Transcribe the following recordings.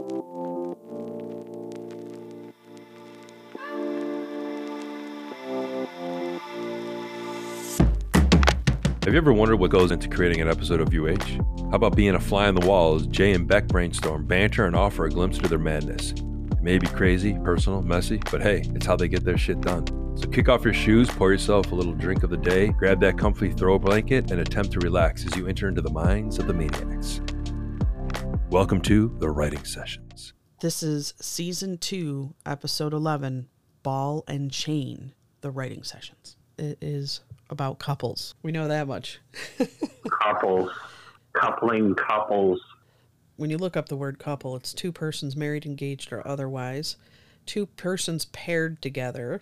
Have you ever wondered what goes into creating an episode of UH? How about being a fly on the wall as Jay and Beck brainstorm, banter, and offer a glimpse into their madness? It may be crazy, personal, messy, but hey, it's how they get their shit done. So kick off your shoes, pour yourself a little drink of the day, grab that comfy throw blanket, and attempt to relax as you enter into the minds of the maniacs. Welcome to the writing sessions. This is season two, episode 11 Ball and Chain, the writing sessions. It is about couples. We know that much. couples, coupling couples. When you look up the word couple, it's two persons married, engaged, or otherwise, two persons paired together,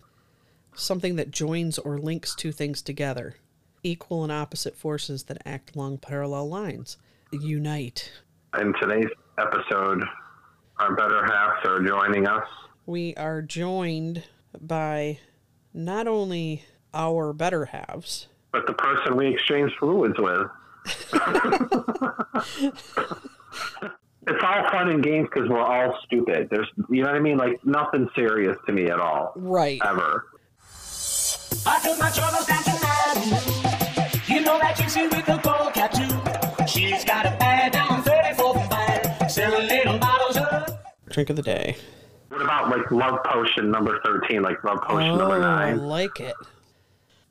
something that joins or links two things together, equal and opposite forces that act along parallel lines, unite. In today's episode, our better halves are joining us. We are joined by not only our better halves. But the person we exchange fluids with. it's all fun and games because we're all stupid. There's, you know what I mean? Like nothing serious to me at all. Right. Ever. I took my troubles down to Malibu. You know that gypsy with the gold tattoo. She's got a Drink of the day. What about like Love Potion number 13, like Love Potion oh, number 9? I like it.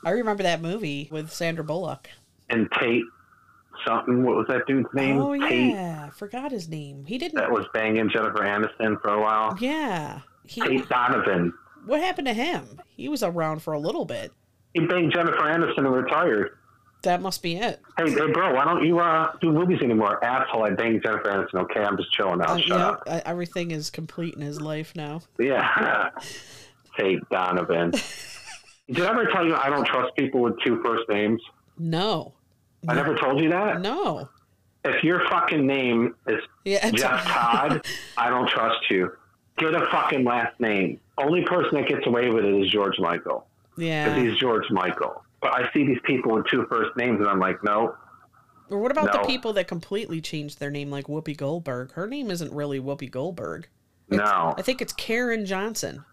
I remember that movie with Sandra Bullock. And Tate something. What was that dude's name? Oh Tate. yeah, I forgot his name. He didn't. That was banging Jennifer Aniston for a while. Yeah. He... Tate Donovan. What happened to him? He was around for a little bit. He banged Jennifer Aniston and retired. That must be it. Hey, hey, bro, why don't you uh, do movies anymore? Asshole, I banged Jennifer Aniston. Okay, I'm just chilling out. Uh, Shut yeah, up. uh, everything is complete in his life now. Yeah. Tate Donovan. Did I ever tell you I don't trust people with two first names? No. I never told you that? No. If your fucking name is Yeah, Jeff Todd, I don't trust you. Get a fucking last name. Only person that gets away with it is George Michael. Yeah. Because he's George Michael. But I see these people with two first names and I'm like, no. Or what about the people that completely changed their name, like Whoopi Goldberg? Her name isn't really Whoopi Goldberg. No. I think it's Karen Johnson.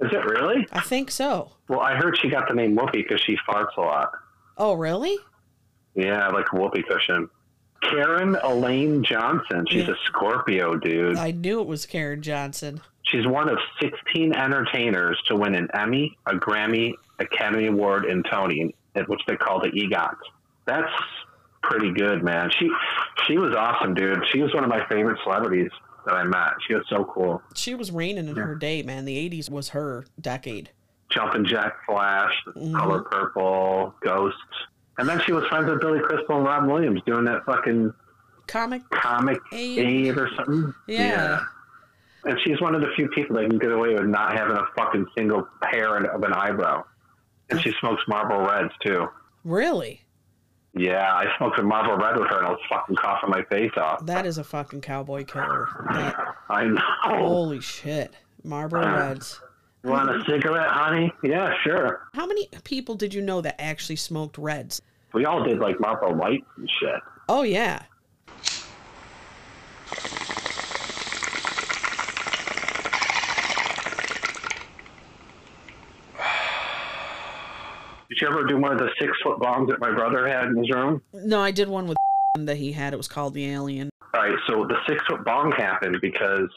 Is it really? I think so. Well, I heard she got the name Whoopi because she farts a lot. Oh, really? Yeah, like a whoopee cushion. Karen Elaine Johnson. She's Yeah. a Scorpio, dude. I knew it was Karen Johnson. She's one of 16 entertainers to win an Emmy, a Grammy, Academy Award, and Tony, which they call the EGOT. That's pretty good, man. She she was awesome, dude. She was one of my favorite celebrities that I met. She was so cool. She was reigning in her day, man. The 80s was her decade. Jumpin' Jack Flash, Mhm. Color Purple, Ghost. And then she was friends with Billy Crystal and Rob Williams doing that fucking Comic. comic Aid. or something. Yeah. And she's one of the few people that can get away with not having a fucking single hair of an eyebrow. And she smokes Marlboro Reds too. Really? Yeah, I smoked a Marlboro Red with her and I was fucking coughing my face off. That is a fucking cowboy killer. That, I know. holy shit. Marlboro uh, Reds. Want a cigarette, honey? Yeah, sure. How many people did you know that actually smoked Reds? We all did like Marlboro Light and shit. Oh, yeah. Did you ever do one of the six foot bongs that my brother had in his room? No, I did one with that he had. It was called The Alien. All right, so the six foot bong happened because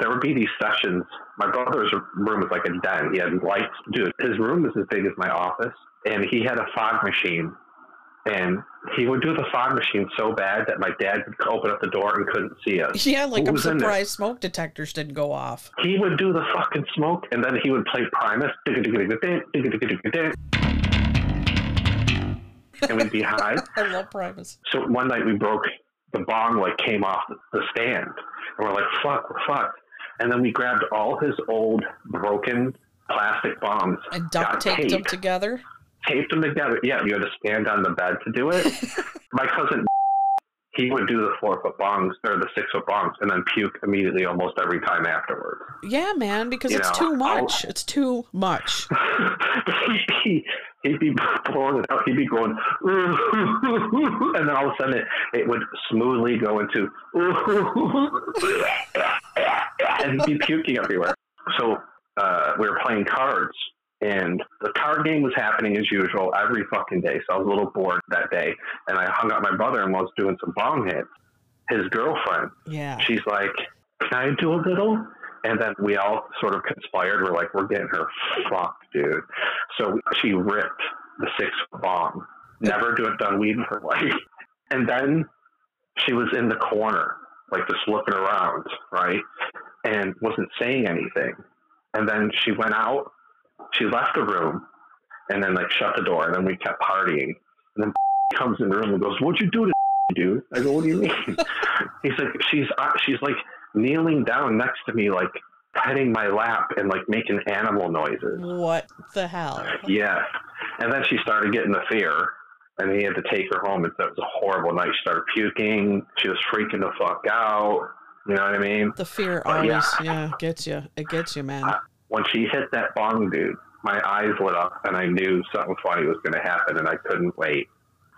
there would be these sessions. My brother's room was like a den. He had lights. Dude, his room was as big as my office, and he had a fog machine. And he would do the fog machine so bad that my dad would open up the door and couldn't see us. Yeah, like I'm was in there? surprised smoke detectors didn't go off. He would do the fucking smoke, and then he would play Primus, and we'd be high. I love Primus. So one night we broke the bong like came off the stand, and we're like, "Fuck, we're fucked." And then we grabbed all his old broken plastic bongs, And duct taped them together. taped them together. Yeah, you had to stand on the bed to do it. My cousin, he would do the four foot bongs or the six foot bongs, and then puke immediately almost every time afterwards. Yeah, man, because You it's know, too much. I'll- It's too much. he'd be he'd be blowing it out. He'd be going, and then all of a sudden it, it would smoothly go into. and he'd be puking everywhere. So uh, we were playing cards, and the card game was happening as usual every fucking day. So I was a little bored that day, and I hung out my brother and was doing some bong hits. His girlfriend, Yeah. she's like, "Can I do a little?" And then we all sort of conspired. We're like, "We're getting her fucked, dude." So she ripped the six bong. Never do it done weed in her life. And then she was in the corner, like just looking around, right, and wasn't saying anything. And then she went out. She left the room, and then like shut the door. And then we kept partying. And then comes in the room and goes, "What'd you do to dude?" I go, "What do you mean?" He's like, "She's uh, she's like kneeling down next to me, like petting my lap and like making animal noises." What the hell? Yeah. And then she started getting the fear, and he had to take her home. And it was a horrible night. She started puking. She was freaking the fuck out. You know what I mean? The fear But always, yeah. yeah, gets you. It gets you, man. I- When she hit that bong, dude, my eyes lit up, and I knew something funny was going to happen, and I couldn't wait.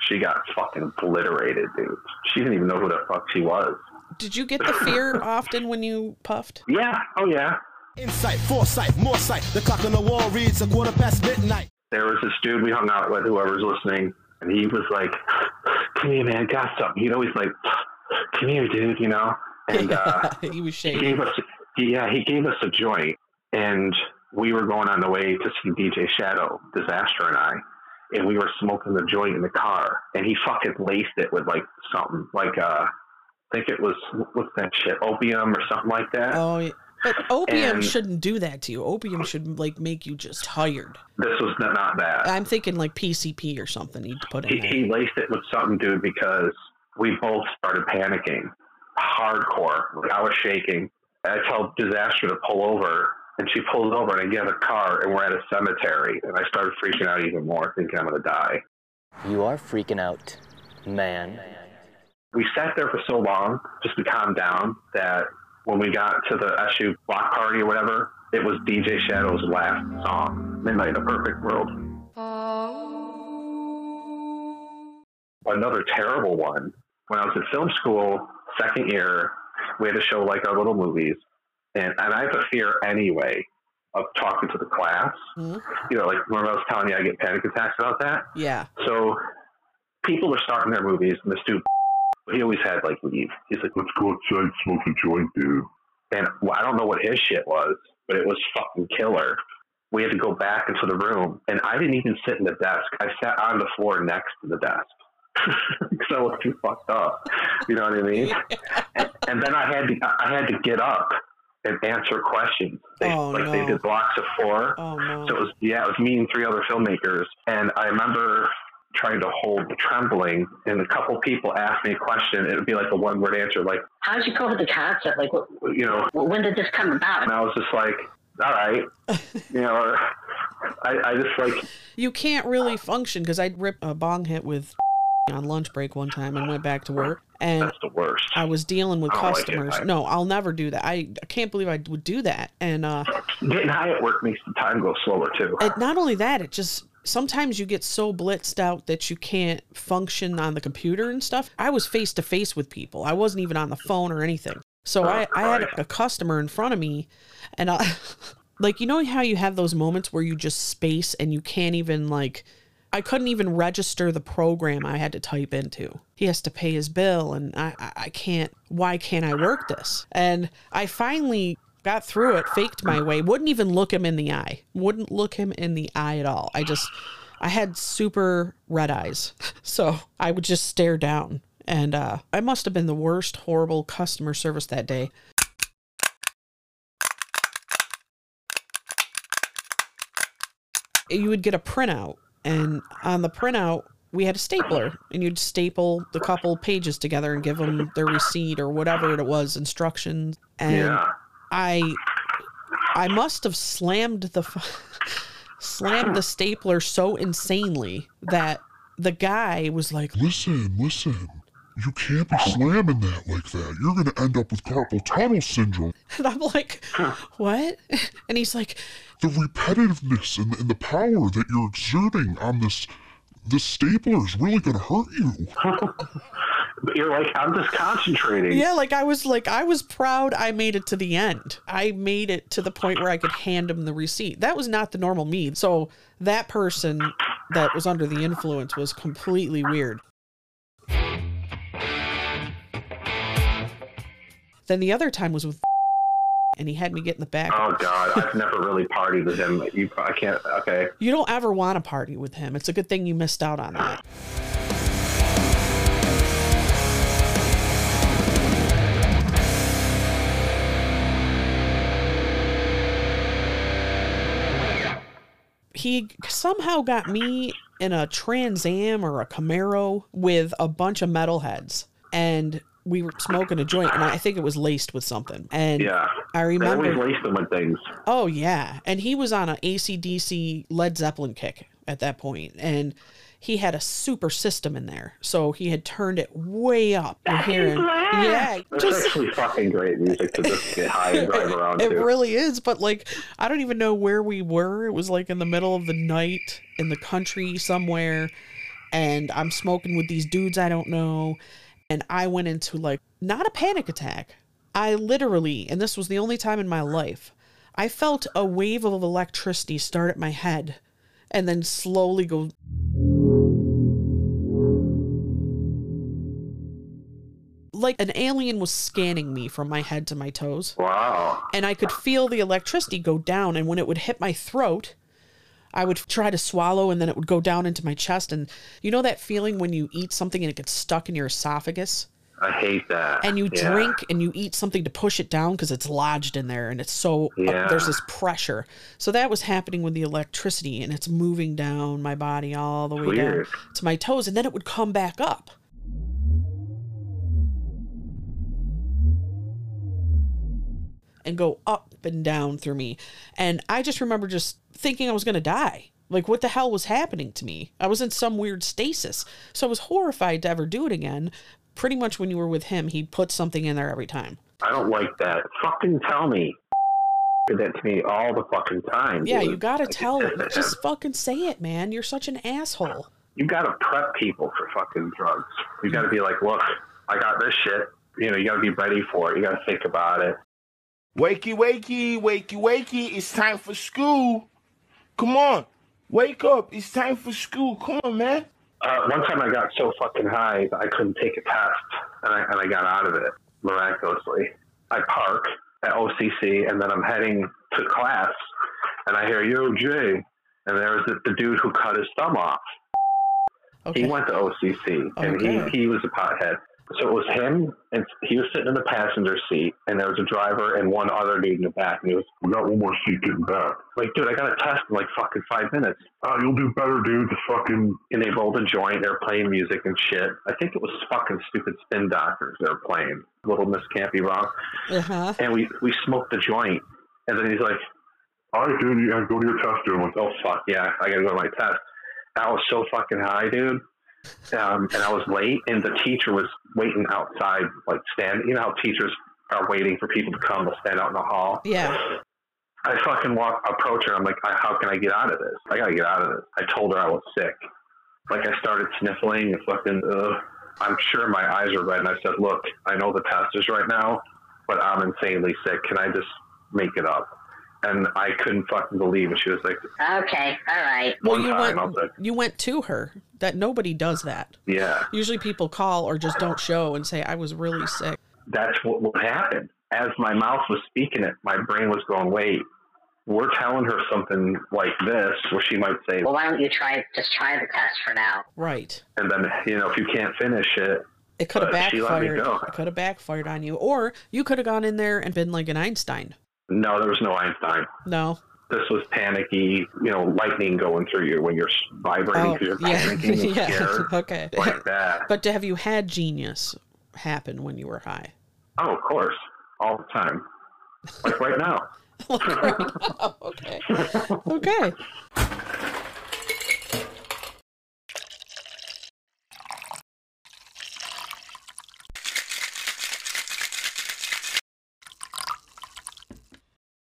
She got fucking obliterated, dude. She didn't even know who the fuck she was. Did you get the fear often when you puffed? Yeah. Oh, yeah. Insight, foresight, more sight. The clock on the wall reads a quarter past midnight. there was this dude we hung out with, whoever's listening, and he was like, "Come here, man, got something." He'd always like, "Come here, dude," you know. And uh, he was he shaking. gave us, he, yeah, he gave us a joint, and we were going on the way to see DJ Shadow, Disaster, and I, and we were smoking the joint in the car, and he fucking laced it with like something, like uh, I think it was what's that shit, opium or something like that. Oh, yeah. but opium And- shouldn't do that to you. Opium should like make you just tired. This was not, that. I'm thinking like PCP or something. He'd put he, in there. he laced it with something, dude, because we both started panicking hardcore. Like I was shaking. I told Disaster to pull over, and she pulls over, and I get in a car, and we're at a cemetery, and I started freaking out even more, thinking I'm gonna die. You are freaking out, man. We sat there for so long just to calm down that when we got to the SU block party or whatever, it was DJ Shadow's last song, Midnight in a Perfect World. Oh. Another terrible one. When I was in film school, second year, we had to show like our little movies, and and I have a fear anyway of talking to the class. Mhm. You know, like remember I was telling you I get panic attacks about that. Yeah. So people are starting their movies, and this dude, he always had like leave. He's like, let's go outside, smoke a joint, dude. And well, I don't know what his shit was, but it was fucking killer. We had to go back into the room, and I didn't even sit in the desk. I sat on the floor next to the desk because I was too fucked up. You know what I mean? and, and then I had to, I had to get up and answer questions. They, Oh, like they did blocks of four. Oh no. So it was yeah, it was me and three other filmmakers, and I remember trying to hold the trembling, and a couple people asked me a question. It would be like a one word answer, like How did you come up with the concept? Like, what, you know, when did this come about? and I was just like, all right, you know, or I, I just like you can't really function because i'd rip a bong hit with on lunch break one time and went back to work and that's the worst. I was dealing with like customers. I- no, I'll never do that. I, I can't believe I would do that. And uh Getting high at work makes the time go slower too. and not only that, it just sometimes you get so blitzed out that you can't function on the computer and stuff. I was face to face with people. I wasn't even on the phone or anything. So I, I had a customer in front of me and I like you know how you have those moments where you just space and you can't even like I couldn't even register the program I had to type into. He has to pay his bill, and I, I, can't. Why can't I work this? And I finally got through it, faked my way, wouldn't even look him in the eye, wouldn't look him in the eye at all. I just, I had super red eyes, so I would just stare down. And uh, I must have been the worst, horrible customer service that day. you would get a printout and on the printout we had a stapler and you'd staple the couple pages together and give them their receipt or whatever it was instructions and yeah, i i must have slammed the f- slammed the stapler so insanely that the guy was like Listen, listen. You can't be slamming that like that. You're going to end up with carpal tunnel syndrome. and i'm like what and he's like The repetitiveness and, and the power that you're exerting on this this stapler is really going to hurt you. But you're like, I'm just concentrating. Yeah, like I was like I was proud I made it to the end. I made it to the point where I could hand him the receipt. That was not the normal me. So that person that was under the influence was completely weird. Then the other time was with and he had me get in the back. Oh God, I've never really partied with him. You, I can't. Okay. You don't ever want to party with him. It's a good thing you missed out on that. He somehow got me in a Trans Am or a Camaro with a bunch of metalheads. And we were smoking a joint, and I think it was laced with something. And Yeah. I They remember. always lace them with things. Oh yeah, and he was on a ACDC Led Zeppelin kick at that point, and he had a super system in there, so he had turned it way up. You're hearing, yeah, just actually fucking great music to just get high and drive around it to. really is. But like, I don't even know where we were. It was like in the middle of the night in the country somewhere, and I'm smoking with these dudes I don't know, and I went into like not a panic attack. I literally, and this was the only time in my life, I felt a wave of electricity start at my head, and then slowly go. Like an alien was scanning me from my head to my toes wow. and I could feel the electricity go down. And when it would hit my throat, I would try to swallow and then it would go down into my chest. And you know that feeling when you eat something and it gets stuck in your esophagus? I hate that. And you Yeah. drink and you eat something to push it down because it's lodged in there and it's so, Yeah. there's this pressure. So that was happening with the electricity and it's moving down my body all the way Weird. down to my toes. And then it would come back up. And go up and down through me. And I just remember just thinking I was going to die. Like, what the hell was happening to me? I was in some weird stasis. So I was horrified to ever do it again. Pretty much when you were with him, he'd put something in there every time. I don't like that. Fucking tell me. Did that to me all the fucking time. Yeah, dude. you gotta I tell. Just fucking say it, man. You're such an asshole. you gotta prep people for fucking drugs. You gotta be like, look, I got this shit. You know, you gotta be ready for it. You gotta think about it. Wakey, wakey, wakey, wakey. It's time for school. Come on. Wake up. It's time for school. Come on, man. Uh, one time I got so fucking high that I couldn't take a test, and I, and I got out of it miraculously. I park at OCC, and then I'm heading to class, and I hear, yo, Jay. And there's the, the dude who cut his thumb off. Okay. He went to OCC, and Okay. he, he was a pothead. So it was him, and he was sitting in the passenger seat, and there was a driver and one other dude in the back, and he was, We got one more seat getting back. like, dude, I got a test in like fucking five minutes. Ah, you'll do better, dude. The fucking and they rolled a joint. They were playing music and shit. I think it was fucking stupid spin doctors they were playing. Little Miss Can't Be Wrong. Uh huh. And we, we smoked the joint. And then he's like, all right, dude. Yeah, go to your test, dude. I'm like, oh, fuck, yeah, I gotta go to my test. I was so fucking high, dude. Um, and I was late, and the teacher was waiting outside, like stand. You know how teachers are waiting for people to come. They'll stand out in the hall. Yeah. I fucking walk, approach her. I'm like, "I- how can I get out of this? I gotta get out of this. I told her I was sick. Like I started sniffling and fucking. Ugh. I'm sure my eyes are red, and I said, "Look, I know the test is right now, but I'm insanely sick. Can I just make it up?" And I couldn't fucking believe it. She was like, Okay, all right. Well, you time, went. Like- You went to her. That nobody does that. "Yeah." Usually, people call or just don't show and say, "I was really sick." That's what, what happened. As my mouth was speaking it, my brain was going, "Wait." We're telling her something like this, where she might say, Well, why don't you try just try the test for now? Right. and then you know, if you can't finish it, It could have she let me backfired. go. It could have backfired on you, or you could have gone in there and been like an Einstein. No, there was no Einstein. No. this was panicky, you know, lightning going through you when you're vibrating Oh, because you're yeah. panicking yeah. scared. Okay. Like that. But have you had genius happen when you were high? Oh, of course. All the time. Like right now. Like right now. okay. Okay.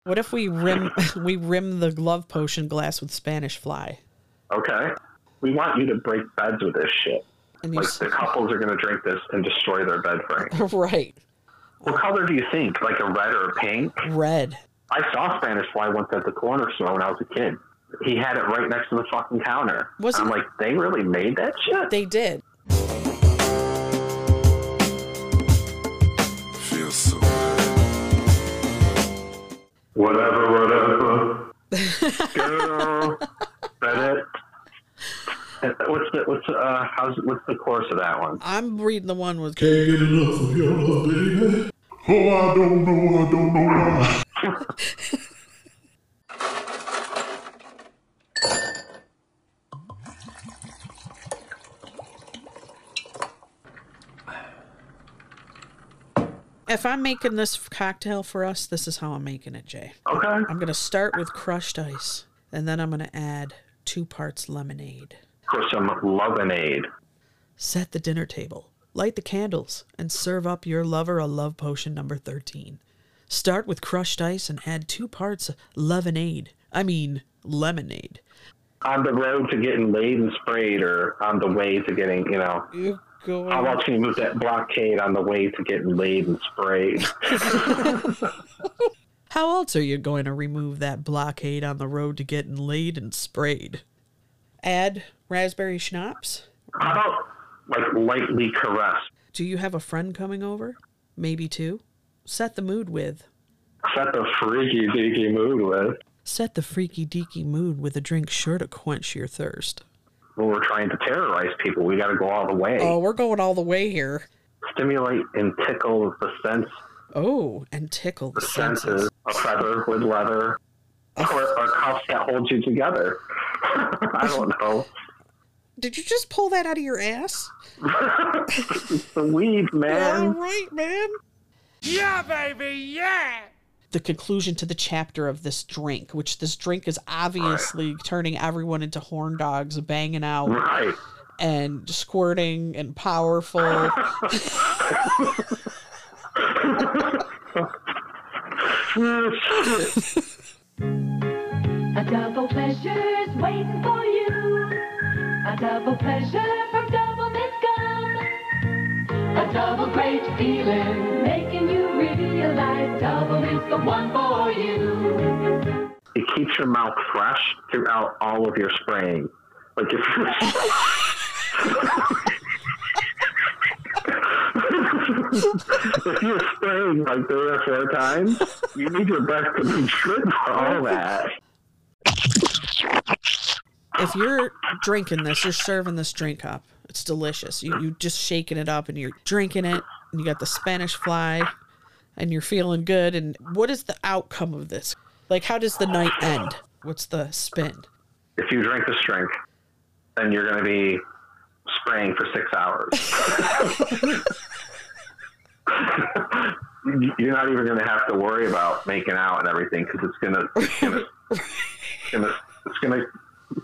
What if we rim we rim the love potion glass with Spanish fly? Okay. We want you to break beds with this shit. And you Like the couples are going to drink this and destroy their bed frame. right. What color do you think? Like a red or a pink? Red. I saw Spanish fly once at the corner store when I was a kid. He had it right next to the fucking counter. Wasn't- I'm like, they really made that shit? They did. Feels so Whatever, whatever. Girl. Reddit. What's the what's uh how's what's the course of that one? I'm reading the one with Can't get enough of your love, baby. Oh, I don't know, I don't know why. If I'm making this cocktail for us, this is how I'm making it, Jay. Okay. I'm going to start with crushed ice, and then I'm going to add two parts lemonade. For some lemonade. Set the dinner table, light the candles, and serve up your lover a love potion number 13. Start with crushed ice and add two parts lemonade. I mean, lemonade. On the road to getting laid and sprayed or on the way to getting, you know. You go How about you move that blockade on the way to getting laid and sprayed? How else are you going to remove that blockade on the road to getting laid and sprayed? Add raspberry schnapps. How about like lightly caress? Do you have a friend coming over? Maybe two. Set the mood with. Set the freaky deaky mood with Set the freaky deaky mood with a drink sure to quench your thirst. When we're trying to terrorize people. We got to go all the way. Oh, we're going all the way here. Stimulate and tickle the sense, Oh, and tickle the the senses. senses. A feather with leather, or, or cuffs that hold you together. I don't know. Did you just pull that out of your ass? It's the weed, man. right, man. Yeah, baby, yeah. The conclusion to the chapter of this drink, which this drink is obviously turning everyone into horn dogs, banging out Right. and squirting and powerful. A double pleasure's waiting for you. A double pleasure from Doublemint Gum. A double great feeling, making the one for you. It keeps your mouth fresh throughout all of your spraying. Like if if you're spraying like three or four times, you need your breath to be good for all that. if you're drinking this, you're serving this drink up. It's delicious. You you just shaking it up and you're drinking it, and you got the Spanish fly, and you're feeling good. And what is the outcome of this? Like, how does the night end? What's the spin? If you drink this drink, then you're going to be spraying for six hours. you're not even going to have to worry about making out and everything because it's going to it's going to it's going to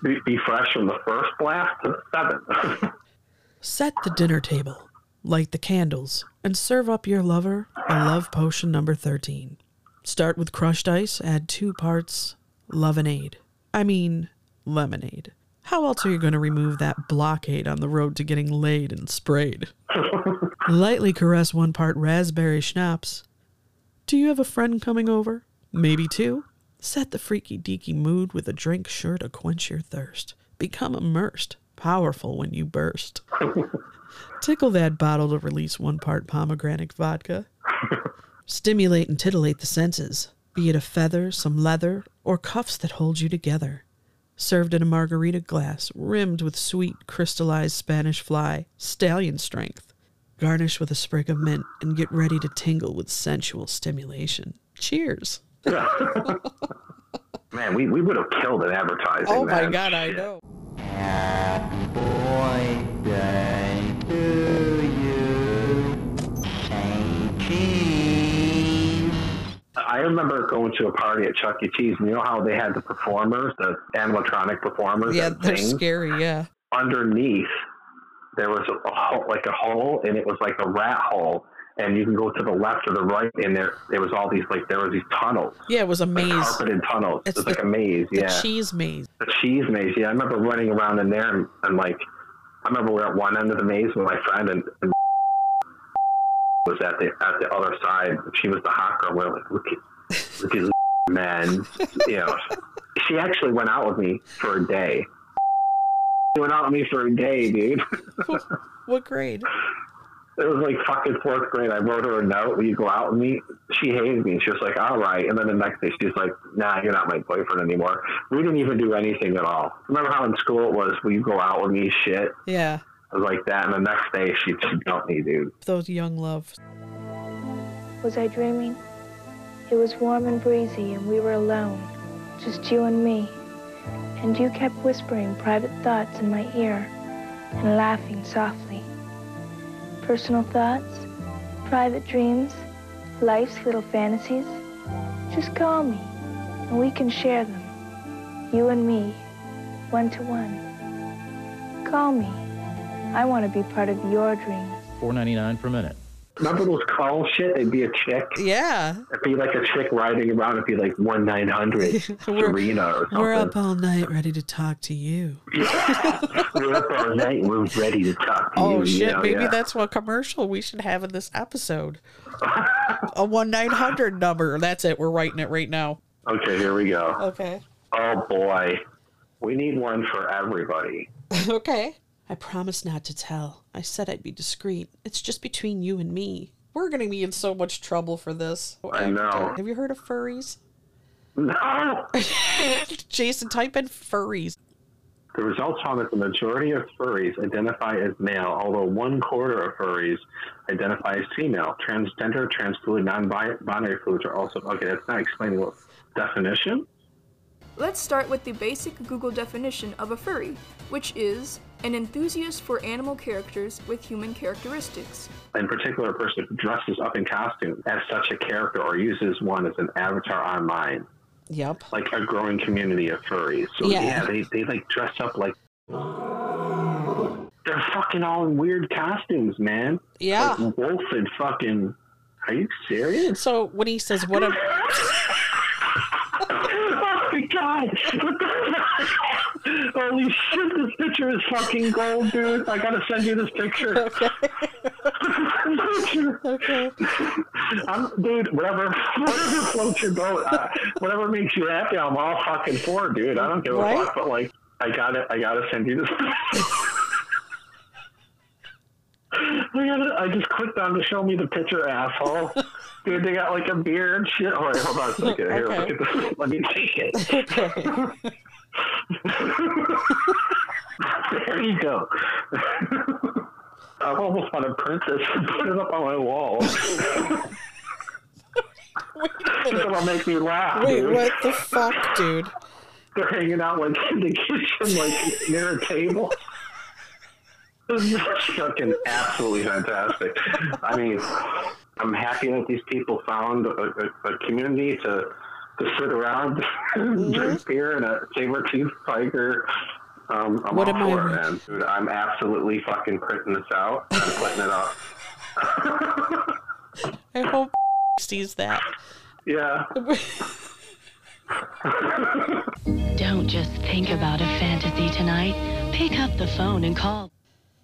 be, be fresh from the first blast to the seventh. Set the dinner table, light the candles, and serve up your lover a love potion number 13. Start with crushed ice, add two parts lemonade. I mean, lemonade. How else are you going to remove that blockade on the road to getting laid and sprayed? Lightly caress one part raspberry schnapps. Do you have a friend coming over? Maybe two. Set the freaky deaky mood with a drink sure to quench your thirst. Become immersed, powerful when you burst. Tickle that bottle to release one part pomegranate vodka. Stimulate and titillate the senses, be it a feather, some leather, or cuffs that hold you together. Served in a margarita glass, rimmed with sweet, crystallized Spanish fly, stallion strength. Garnish with a sprig of mint and get ready to tingle with sensual stimulation. Cheers. Man, we, we would have killed an advertising. Oh my man. god, I know. I remember going to a party at Chuck E. Cheese, and you know how they had the performers, the animatronic performers. Yeah, they're scary, yeah. Underneath, there was a, a hole, like a hole, and it was like a rat hole. And you can go to the left or the right, and there there was all these like there was these tunnels, Yeah, it was a like maze. carpeted tunnels. It's It's, the- like a maze, yeah. cheese maze. the cheese maze. Yeah, I remember running around in there and, and like I remember we we're at one end of the maze with my friend, and, and was at the at the other side. She was the hot girl. We're like, look at look at man. You know, she actually went out with me for a day. She went out with me for a day, dude. What grade? It was like fucking fourth grade. I wrote her a note. Will you go out with me? She hated me. She was like, all right. And then the next day, she was like, nah, you're not my boyfriend anymore. We didn't even do anything at all. Remember how in school it was, will you go out with me? Shit. Yeah. I was like that. And the next day, she, she dumped me, dude. Those young loves. Was I dreaming? It was warm and breezy, and we were alone, just you and me. And you kept whispering private thoughts in my ear and laughing softly. Personal thoughts, private dreams, life's little fantasies. Just call me, and we can share them. You and me, one to one. Call me. I want to be part of your dreams. Four ninety nine per minute. Remember those call shit? It'd be a chick. Yeah. It'd be like a chick riding around. It'd be like one nine hundred Serena or something. We're up all night ready to talk to you. We're up all night. We're ready to talk to Oh you. shit, you know, maybe yeah. that's what commercial we should have in this episode. A one nine hundred number. That's it. We're writing it right now. Okay, here we go. Okay. Oh boy, we need one for everybody. okay. I promised not to tell. I said I'd be discreet. It's just between you and me. We're gonna be in so much trouble for this. I know. Have you heard of furries? No. Jason, type in furries. The results found that the majority of furries identify as male, although one quarter of furries identify as female. Transgender, transfluid, non-binary fluids are also okay. That's not explaining what definition. Let's start with the basic Google definition of a furry, which is an enthusiast for animal characters with human characteristics. In particular, a person who dresses up in costume as such a character or uses one as an avatar online. Yep. Like a growing community of furries. So Yeah. yeah, they, they like dress up like they're fucking all in weird costumes, man. Yeah. Like wolf and fucking. Are you serious? So when he says what a oh my god! Holy shit! This picture is fucking gold, dude. I gotta send you this picture. Okay. okay. I'm, dude, whatever, whatever floats your boat, uh, whatever makes you happy, I'm all fucking for, dude. I don't give a fuck. But like, I gotta, I gotta send you this. I just clicked on to show me the picture, asshole. Dude, they got like a beard and shit. All right, hold on a second. Here, Okay. look at this. Let me take it. There you go. I almost want to print this and put it up on my wall. It'll make me laugh. Wait, dude. what the fuck, dude? They're hanging out like in the kitchen, like near a table. This is fucking absolutely fantastic. I mean, I'm happy that these people found a, a, a community to to sit around, drink beer, and a saber tooth tiger. Um, I'm What all am I for it, man. Dude, I'm absolutely fucking printing this out. I'm putting it up. I hope sees that. Yeah. Don't just think about a fantasy tonight. Pick up the phone and call.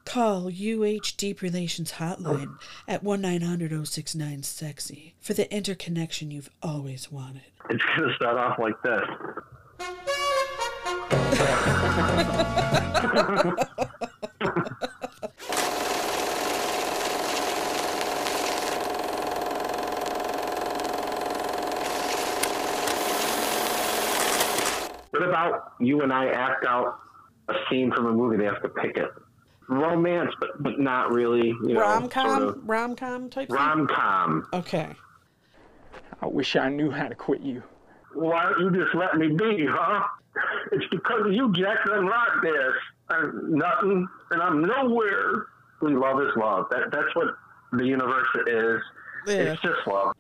Call UH Deep Relations Hotline at 1 900 069 Sexy for the interconnection you've always wanted. It's gonna start off like this. What about you and I act out a scene from a movie? They have to pick it. Romance, but but not really. You know, Rom com, sort of rom com type. thing? rom com. Okay. I wish I knew how to quit you. Why don't you just let me be, huh? It's because of you, Jack, that I'm like this. I'm nothing, and I'm nowhere. We love is love. That that's what the universe is. It's just love.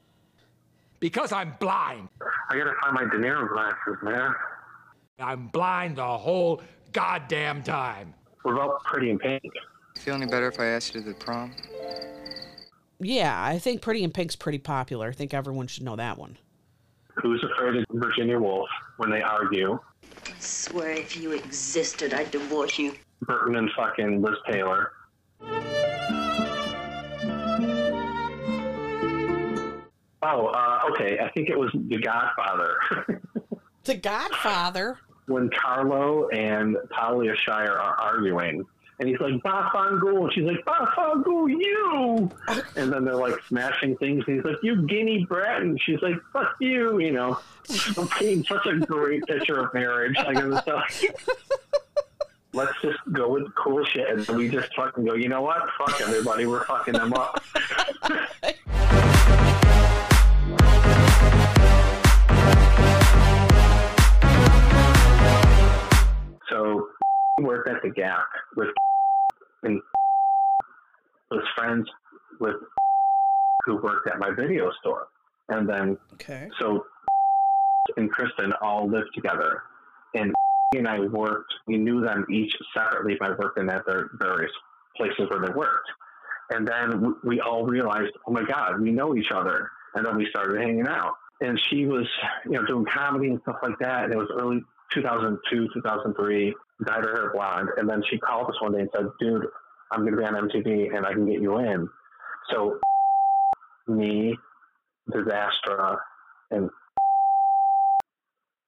Because I'm blind. I gotta find my De Niro glasses, man. I'm blind the whole goddamn time. What about Pretty in Pink? Feel any better if I asked you to the prom? Yeah, I think Pretty in Pink's pretty popular. I think everyone should know that one. Who's afraid of Virginia Woolf when they argue? I swear if you existed, I'd divorce you. Burton and fucking Liz Taylor. Oh, uh, okay. I think it was The Godfather. The Godfather. When Carlo and Talia Shire are arguing. And he's like, Bafangu. And she's like, Bafangu, you. And then they're like smashing things. And he's like, you guinea brat. And she's like, fuck you, you know. I'm painting such a great picture of marriage. Like, let's just go with cool shit. And we just fucking go, you know what? Fuck everybody. We're fucking them up. at the Gap with and was friends with who worked at my video store. And then Okay. so and Kristen all lived together. And he and I worked we knew them each separately by working at their various places where they worked. And then we, we all realized, oh my God, we know each other. And then we started hanging out. And she was, you know, doing comedy and stuff like that. And it was early 2002, 2003, dyed her hair blonde. And then she called us one day and said, dude, I'm going to be on MTV and I can get you in. So me, Disastra, and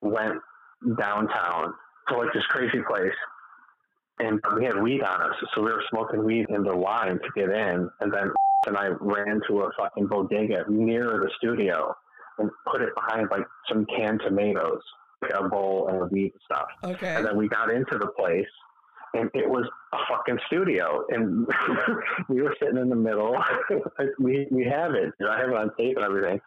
went downtown to like this crazy place. And we had weed on us, so we were smoking weed in the line to get in. And then and I ran to a fucking bodega near the studio and put it behind like some canned tomatoes, a bowl and weed and stuff. Okay. And then we got into the place, and it was a fucking studio, and we were sitting in the middle. we we have it. I have it on tape and everything.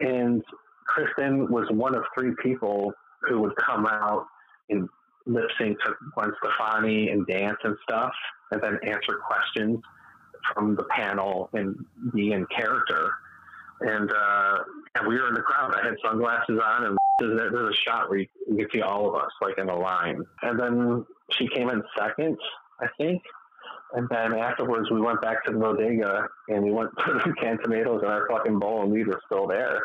And Kristen was one of three people who would come out and lip sync to Gwen Stefani and dance and stuff, and then answer questions from the panel and be in character. And uh, and we were in the crowd. I had sunglasses on, and there's there's a shot where you, you can see all of us like in a line. And then she came in second, I think. And then afterwards, we went back to the bodega and we went to the canned tomatoes and our fucking bowl and weed was still there.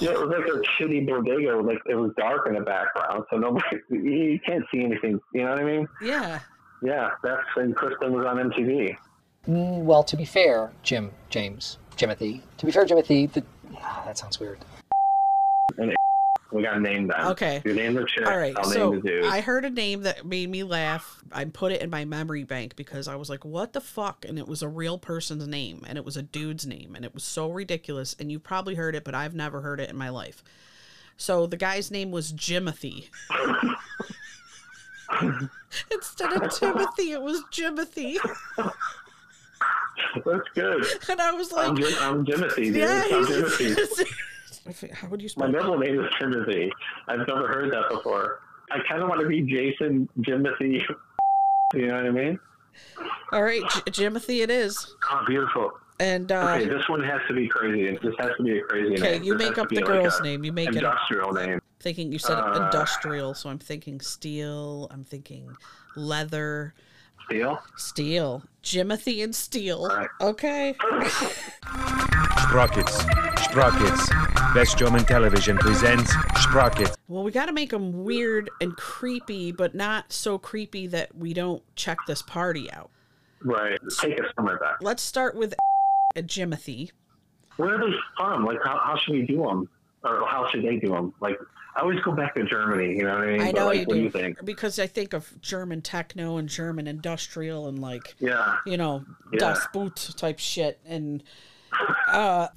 Yeah, it was like a shitty bodega. Like it was dark in the background, so nobody you can't see anything. You know what I mean? Yeah. Yeah, that's and Kristen was on MTV. Mm, well, to be fair, Jim, James, Jimothy. To be fair, Jimothy, the, ah, that sounds weird. We got to name them. Okay. You name the chick. All right, I'll so name. I heard a name that made me laugh. I put it in my memory bank because I was like, "What the fuck?" And it was a real person's name, and it was a dude's name, and it was so ridiculous. And you probably heard it, but I've never heard it in my life. So the guy's name was Jimothy. Instead of Timothy, it was Jimothy. That's good. And I was like, I'm, Jim, I'm Jimothy, dude. Yeah, I'm he's- Jimothy. How would you spell My spell? middle name is Timothy. I've never heard that before. I kind of want to be Jason Jimothy. You know what I mean? All right, J- Jimothy, it is. Oh, beautiful. And uh, okay, this one has to be crazy. This has to be a crazy name. Okay, you This make up be the like girl's a name. You make it- industrial name. thinking you said Uh, industrial, so I'm thinking steel. I'm thinking leather. Steel. Steel. Jimothy and steel. Okay. Sprockets. Sprockets. Best German television presents Sprockets. Well, we got to make them weird and creepy, but not so creepy that we don't check this party out. Right. Take us somewhere back. Let's start with a Jimothy. Where are they from? Like, how, how should we do them? Or how should they do them? Like, I always go back to Germany. You know what I mean? I But, know like, you what do, do you think? because I think of German techno and German industrial and like Yeah. you know Yeah. Das Boot type shit and uh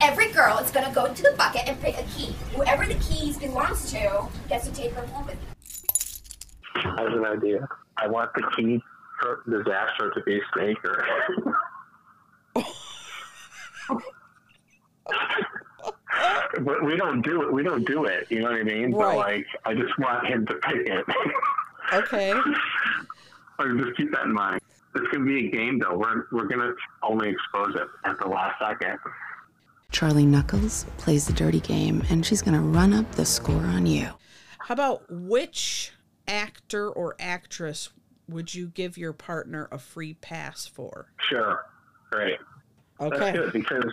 Every girl is gonna go into the bucket and pick a key. Whoever the keys belongs to gets to take her home with them. I have an idea. I want the key for disaster to be Snaker. but we don't do it. We don't do it. You know what I mean? But Right. like, I just want him to pick it. okay. or just keep that in mind. It's gonna be a game though. We're we're gonna only expose it at the last second. Charlie Knuckles plays the dirty game, and she's gonna run up the score on you. How about which actor or actress would you give your partner a free pass for? Sure. Great. Okay. That's good because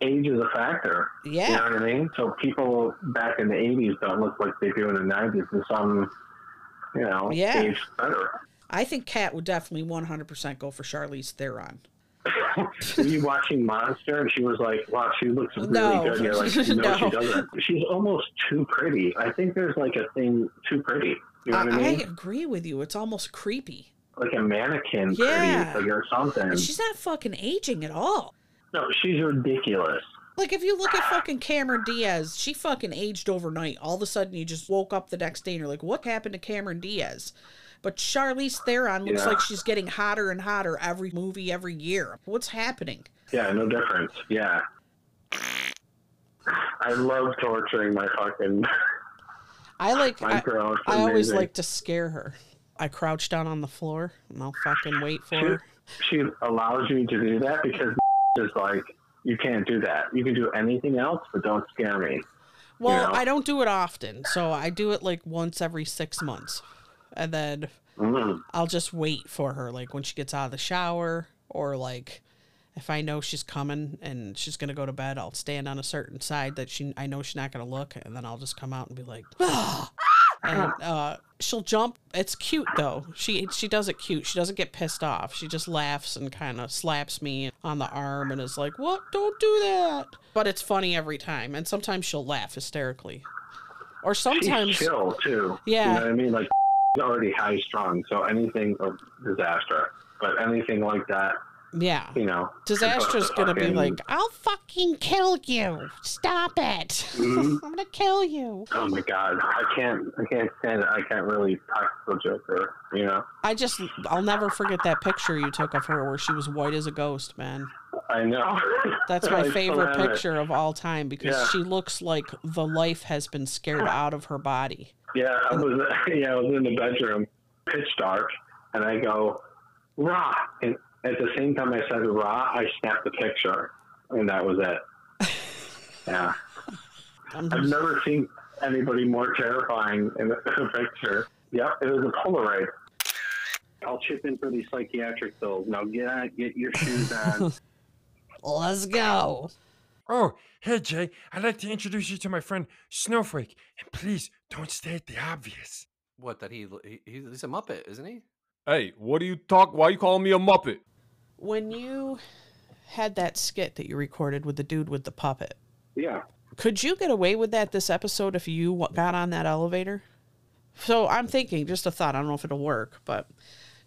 age is a factor. Yeah. You know what I mean? So people back in the 80s don't look like they do in the 90s. And some you know, Yeah. age better. I think Kat would definitely 100% go for Charlize Theron. Were you watching Monster and she was like, wow, she looks really No. good. And you're like, no, No. she doesn't. She's almost too pretty. I think there's like a thing too pretty. You know I, what I mean? I agree with you. It's almost creepy. Like a mannequin Yeah. pretty, like, or something. And she's not fucking aging at all. No, she's ridiculous. Like if you look at fucking Cameron Diaz, she fucking aged overnight. All of a sudden, you just woke up the next day and you're like, "What happened to Cameron Diaz?" But Charlize Theron looks Yeah. like she's getting hotter and hotter every movie, every year. What's happening? Yeah, no difference. Yeah. I love torturing my fucking I like. I. I always like to scare her. I crouch down on the floor and I'll fucking wait for She, her. she allows you to do that because is like you can't do that. You can do anything else, but don't scare me. Well, know? I don't do it often, so I do it like once every six months, and then Mm. I'll just wait for her, like when she gets out of the shower, or like if I know she's coming and she's gonna go to bed, I'll stand on a certain side that she I know she's not gonna look, and then I'll just come out and be like, "Ah!" And uh, she'll jump. It's cute though. She she does it cute. She doesn't get pissed off. She just laughs and kind of slaps me on the arm and is like, "What? Don't do that." But it's funny every time, and sometimes she'll laugh hysterically, or sometimes She's chill too. Yeah. You know what I mean? Like she's already high strung, so anything of disaster. But anything like that, yeah. you know. Disaster's it's gonna be like, I'll fucking kill you. Stop it. Mhm. I'm gonna kill you. Oh my god, I can't, I can't stand it. I can't really practical Joker. You know, I just, I'll never forget that picture you took of her where she was white as a ghost, man. I know. That's my favorite it. picture of all time because Yeah. she looks like the life has been scared out of her body. Yeah, I was, yeah, I was in the bedroom, pitch dark, and I go, rah, and at the same time I said raw, I snapped the picture, and that was it. Yeah, I've never seen anybody more terrifying in a, in a picture. Yep, it was a Polaroid. I'll chip in for these psychiatric bills. Now get on, get your shoes on. Let's go. Oh, hey Jay, I'd like to introduce you to my friend Snowflake. And please don't state the obvious. What? That he, he he's a Muppet, isn't he? Hey, what do you talk? Why you calling me a muppet? When you had that skit that you recorded with the dude with the puppet, Yeah. could you get away with that this episode if you got on that elevator? So I'm thinking, just a thought. I don't know if it'll work, but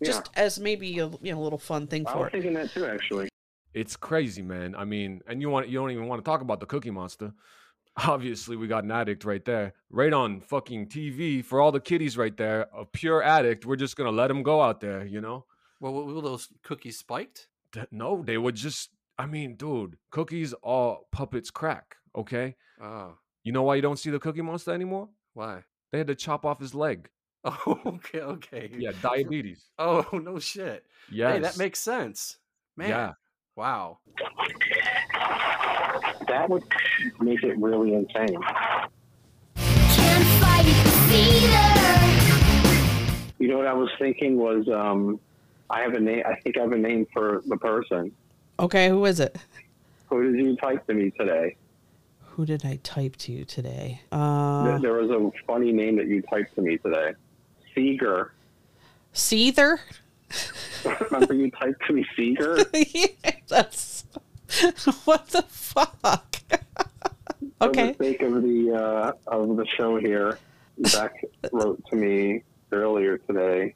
just as maybe a you know a little fun thing I for was it. thinking that too, actually. It's crazy, man. I mean, and you want you don't even want to talk about the Cookie Monster. Obviously, we got an addict right there, right on fucking TV for all the kiddies right there. A pure addict. We're just gonna let him go out there, you know? Well, were were those cookies spiked? Th- No, they were just. I mean, dude, cookies are puppets crack. Okay. Oh, You know why you don't see the Cookie Monster anymore? why? They had to chop off his leg. Oh, okay, okay. Yeah, diabetes. Oh no shit. Hey, that makes sense. Man. Yeah. Wow. That would make it really insane. You know what I was thinking was, um, I have a name. I think I have a name for the person. Okay, who is it? Who did you type to me today? Who did I type to you today? There- Uh, there was a funny name that you typed to me today. Seeger. Seether. Remember you typed to me Seeger? yeah, That's what the fuck. For okay. the sake of the uh, of the show here, Beck wrote to me earlier today.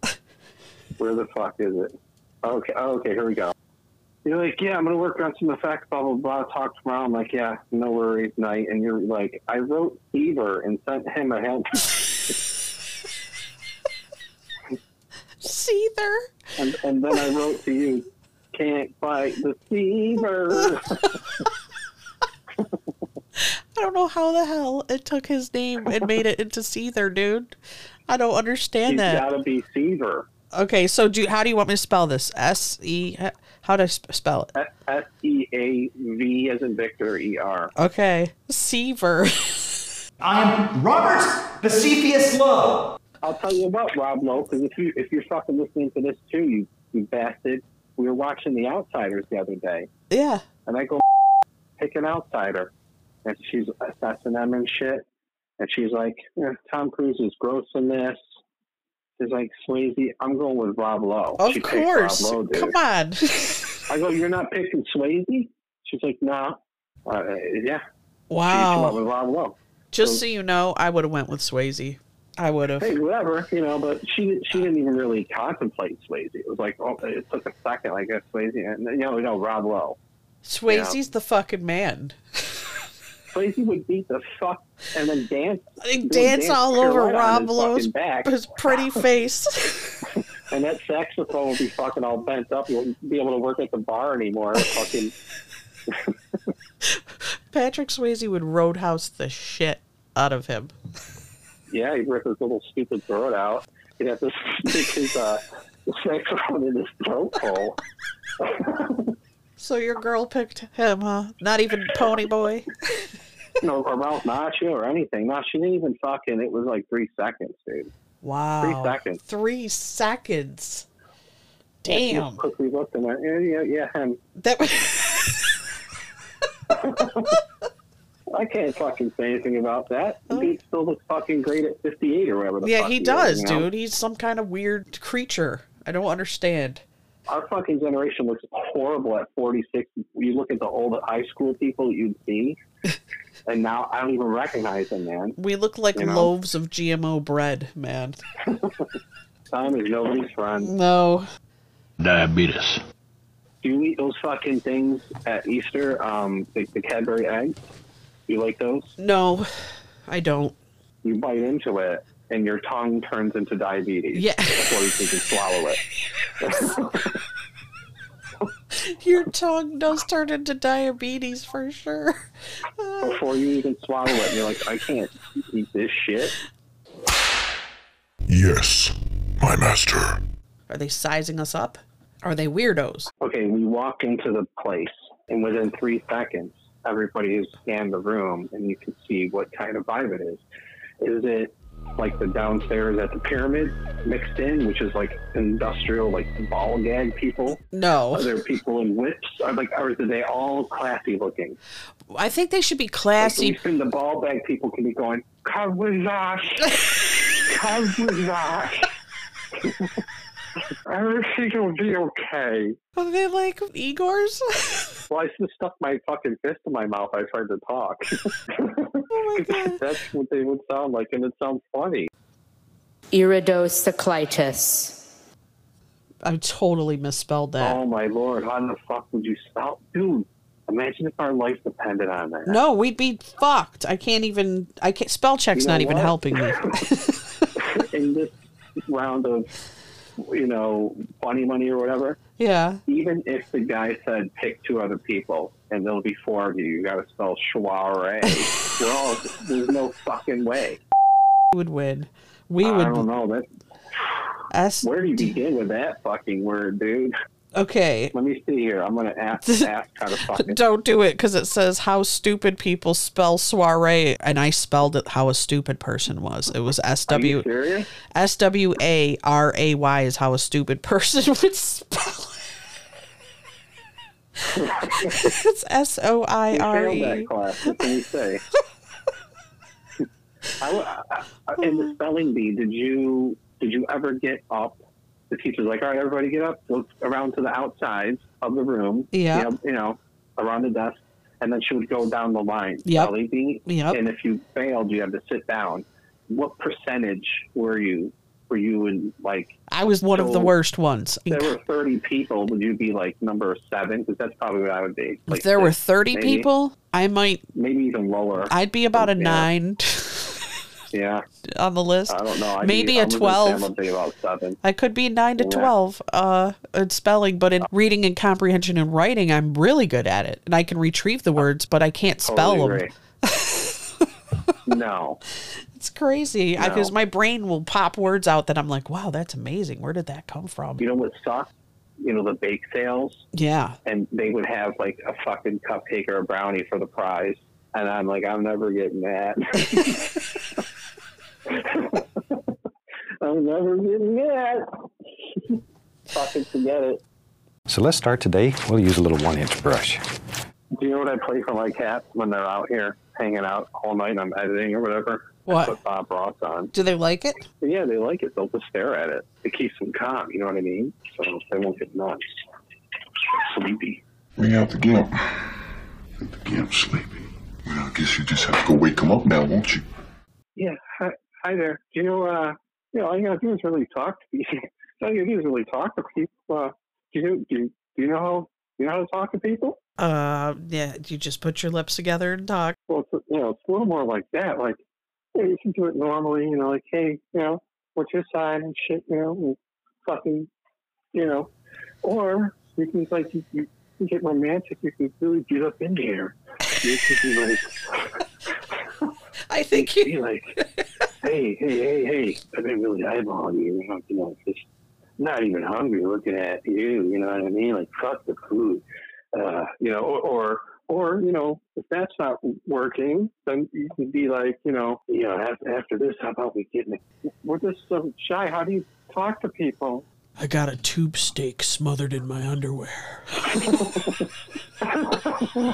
Where the fuck is it? Okay, okay, here we go. You're like, yeah, I'm gonna work on some effects, blah blah blah. Talk tomorrow. I'm like, yeah, no worries, night. And you're like, I wrote Fever and sent him a hint. Seether. And, and then I wrote to you, can't fight the fever. I don't know how the hell it took his name and made it into Seether, dude. I don't understand He's that. gotta be Fever. Okay, so do how do you want me to spell this? S E. How do I spell it? S E A V as in Victor E R. Okay, Seaver. I am Robert the Cepheus Lowe. I'll tell you what, Rob Lowe, because if you if you're fucking listening to this too, you you bastard. We were watching The Outsiders the other day, yeah. and I go pick an outsider, and she's assessing them and shit, and she's like, "Eh, Tom Cruise is gross in this. He's like, Swayze, I'm going with Rob Lowe. Of She course. Rob Lowe. Come on. I go, you're not picking Swayze? She's like, nah. Uh, yeah. She Wow. with Rob Lowe. Just so you know, I would have went with Swayze. I would have. Hey, whatever, you know, but she she didn't even really contemplate Swayze. It was like, oh, it took a second, I guess, Swayze. And, you know, no, Rob Lowe. Swayze's the fucking man. Swayze would beat the fuck and then dance. would Dance all over Rob Lowe's back. his pretty face. And that saxophone would be fucking all bent up. You wouldn't be able to work at the bar anymore. Fucking Patrick Swayze would roadhouse the shit out of him. yeah, he'd rip his little stupid throat out. He'd have to stick his uh, saxophone in his throat hole. So your girl picked him, huh? Not even Pony Boy. Or Ralph Macchio or anything. No, she didn't even fucking. It was like three seconds, dude. Wow. Three seconds. Three seconds. Damn. quickly looked and went, yeah, yeah, yeah, him. That I can't fucking say anything about that. He oh, still looks fucking great at 58 or whatever the Oh. yeah, he is, does, you know? dude. He's some kind of weird creature. I don't understand. Our fucking generation looks horrible at 46. You look at the old high school people you'd see, and now I don't even recognize them, man. We look like You know? loaves of GMO bread, man. Time is nobody's friend. No. Diabetes. Do you eat those fucking things at Easter? Um, the, the Cadbury eggs? You like those? No, I don't. You bite into it, and your tongue turns into diabetes. Yeah. Before you can swallow it. Your tongue does turn into diabetes for sure. Before you even swallow it, you're like, I can't eat this shit. Yes, my master. Are they sizing us up? Are they weirdos? Okay, we walk into the place, and within three seconds, everybody has scanned the room, and you can see what kind of vibe it is. Is it like the downstairs at the pyramid mixed in, which is like industrial, like ball gag people? No. Are there people in whips? Are like, are they all classy looking? I think they should be Like, classy. even the ball bag people can be going, Kawazash, Kawazash. Everything will be okay. Are they like Igor's? Well, I just stuck my fucking fist in my mouth. I tried to talk. oh my god. That's what they would sound like, and it sounds funny. Iridocyclitis. I totally misspelled that. Oh my lord, how in the fuck would you spell, dude? Imagine if our life depended on that. No, we'd be fucked. I can't even. I can't. Spell check's You know not even helping me. In this round of, you know, funny money or whatever, yeah. even if the guy said pick two other people and there'll be four of you, you got to spell soiree. We're all there's no fucking way. would win. We would. I don't know that. Where do you begin with that fucking word, dude? Okay. Let me see here. I'm gonna ask ask how to fucking. Don't do it because it says how stupid people spell soiree, and I spelled it how a stupid person was. It was S serious? S W A R A Y is how a stupid person would spell. it. it's S O I R that E. class. What can you say? I, I- uh, uh, in the spelling bee, did you did you ever get up? The teacher's like, "All right, everybody, get up, go around to the outside of the room. Yeah. You know, you know, around the desk." And then she would go down the line. Yep. spelling bee. Yep. And if you failed, you had to sit down. What percentage were you? Were you in like? I was one of the worst ones. There were thirty people. Would you be like number seven? Because that's probably what I would be. Like If there were 30 maybe. people, I might, maybe even lower. I'd be about a Yeah. nine Yeah. on the list. I don't know. I'd Maybe be, a I'm 12. I'm gonna be about seven. I could be nine to Yeah. 12 uh, in spelling, but in reading and comprehension and writing, I'm really good at it. And I can retrieve the words, but I can't spell Totally them. no. It's crazy No. because my brain will pop words out that I'm like, wow, that's amazing. Where did that come from? You know what sucks? You know the bake sales, Yeah. and they would have like a fucking cupcake or a brownie for the prize, and I'm like, I'm never getting that. I'm never getting that. fucking forget it. So let's start today. We'll use a little one inch brush. Do you know what I play for my cats when they're out here hanging out all night. And I'm editing or whatever. I What? put Bob Ross on. Do they like it? Yeah, they like it. They'll just stare at it. It keeps them calm. You know what I mean? So they won't get nuts. Sleepy. Bring out the gimp. The gimp's sleepy. Well, I guess you just have to go wake him up now, won't you? Yeah. Hi, there. Do you know? Uh, you know, all you gotta do is really talk to people. all you gotta do is really talk to people. Uh, do you do you, do you know how you know how to talk to people? Uh, yeah. You just put your lips together and talk. Well, it's, you know, it's a little more like that. Like, yeah, you can do it normally. You know, like, hey, you know, what's your sign and shit. You know, and fucking, you know, or you can like you, you can get romantic. You can really get up in here. You can be like, I think you be like, hey, hey, hey, hey, I've been really eyeballing you. You know, you know, just not even hungry looking at you. You know what I mean? Like, fuck the food. Uh, you know, or, or or you know, if that's not working, then you can be like, you know, you know, after, after this, how about we get in? The, we're just so shy. How do you talk to people? I got a tube steak smothered in my underwear.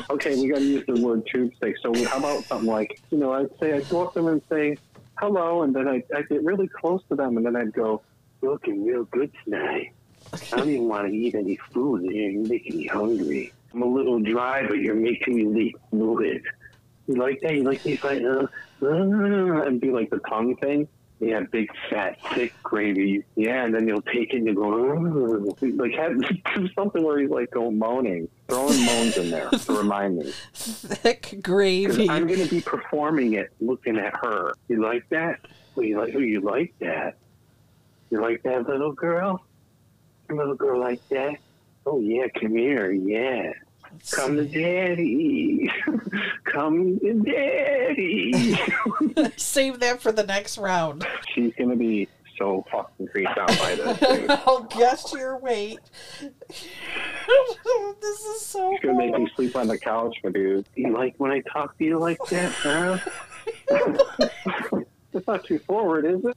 okay, we got to use the word tube steak. So how about something like, you know, I'd say I'd go up to them and say hello, and then I'd, I'd get really close to them, and then I'd go, looking real good tonight. I don't even want to eat any food. You're making me hungry. I'm a little dry, but you're making me leak fluid. You like that? You like me like, uh, uh, and do like the tongue thing? Yeah, big fat thick gravy. Yeah, and then you'll take it and you go, like have do something where he's like go moaning, throwing moans in there to remind me. Thick gravy. I'm going to be performing it, looking at her. You like that? Well, you like? Oh, you like that? You like that little girl? Little girl like that? Oh yeah, come here. Yeah, come to daddy. come to daddy. Save that for the next round. She's gonna be so fucking creeped out by this. dude. I'll guess your weight. this is so. She's gonna make me sleep on the couch, my dude. You like when I talk to you like that, huh? It's not too forward, is it?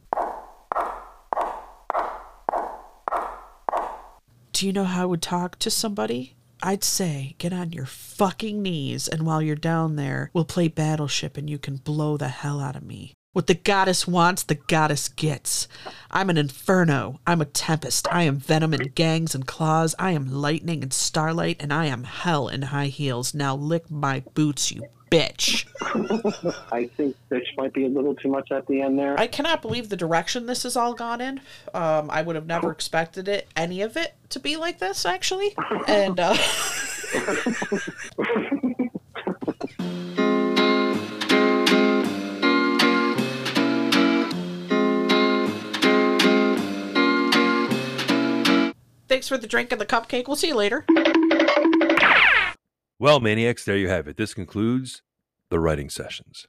Do you know how I would talk to somebody? I'd say, get on your fucking knees, and while you're down there, we'll play Battleship and you can blow the hell out of me. What the goddess wants, the goddess gets. I'm an inferno. I'm a tempest. I am venom and gangs and claws. I am lightning and starlight, and I am hell in high heels. Now lick my boots, you bitch. I think bitch might be a little too much at the end there. I cannot believe the direction this has all gone in. Um, I would have never expected it, any of it, to be like this, actually. And uh, thanks for the drink and the cupcake. We'll see you later. Well, Maniacs, there you have it. This concludes the writing sessions.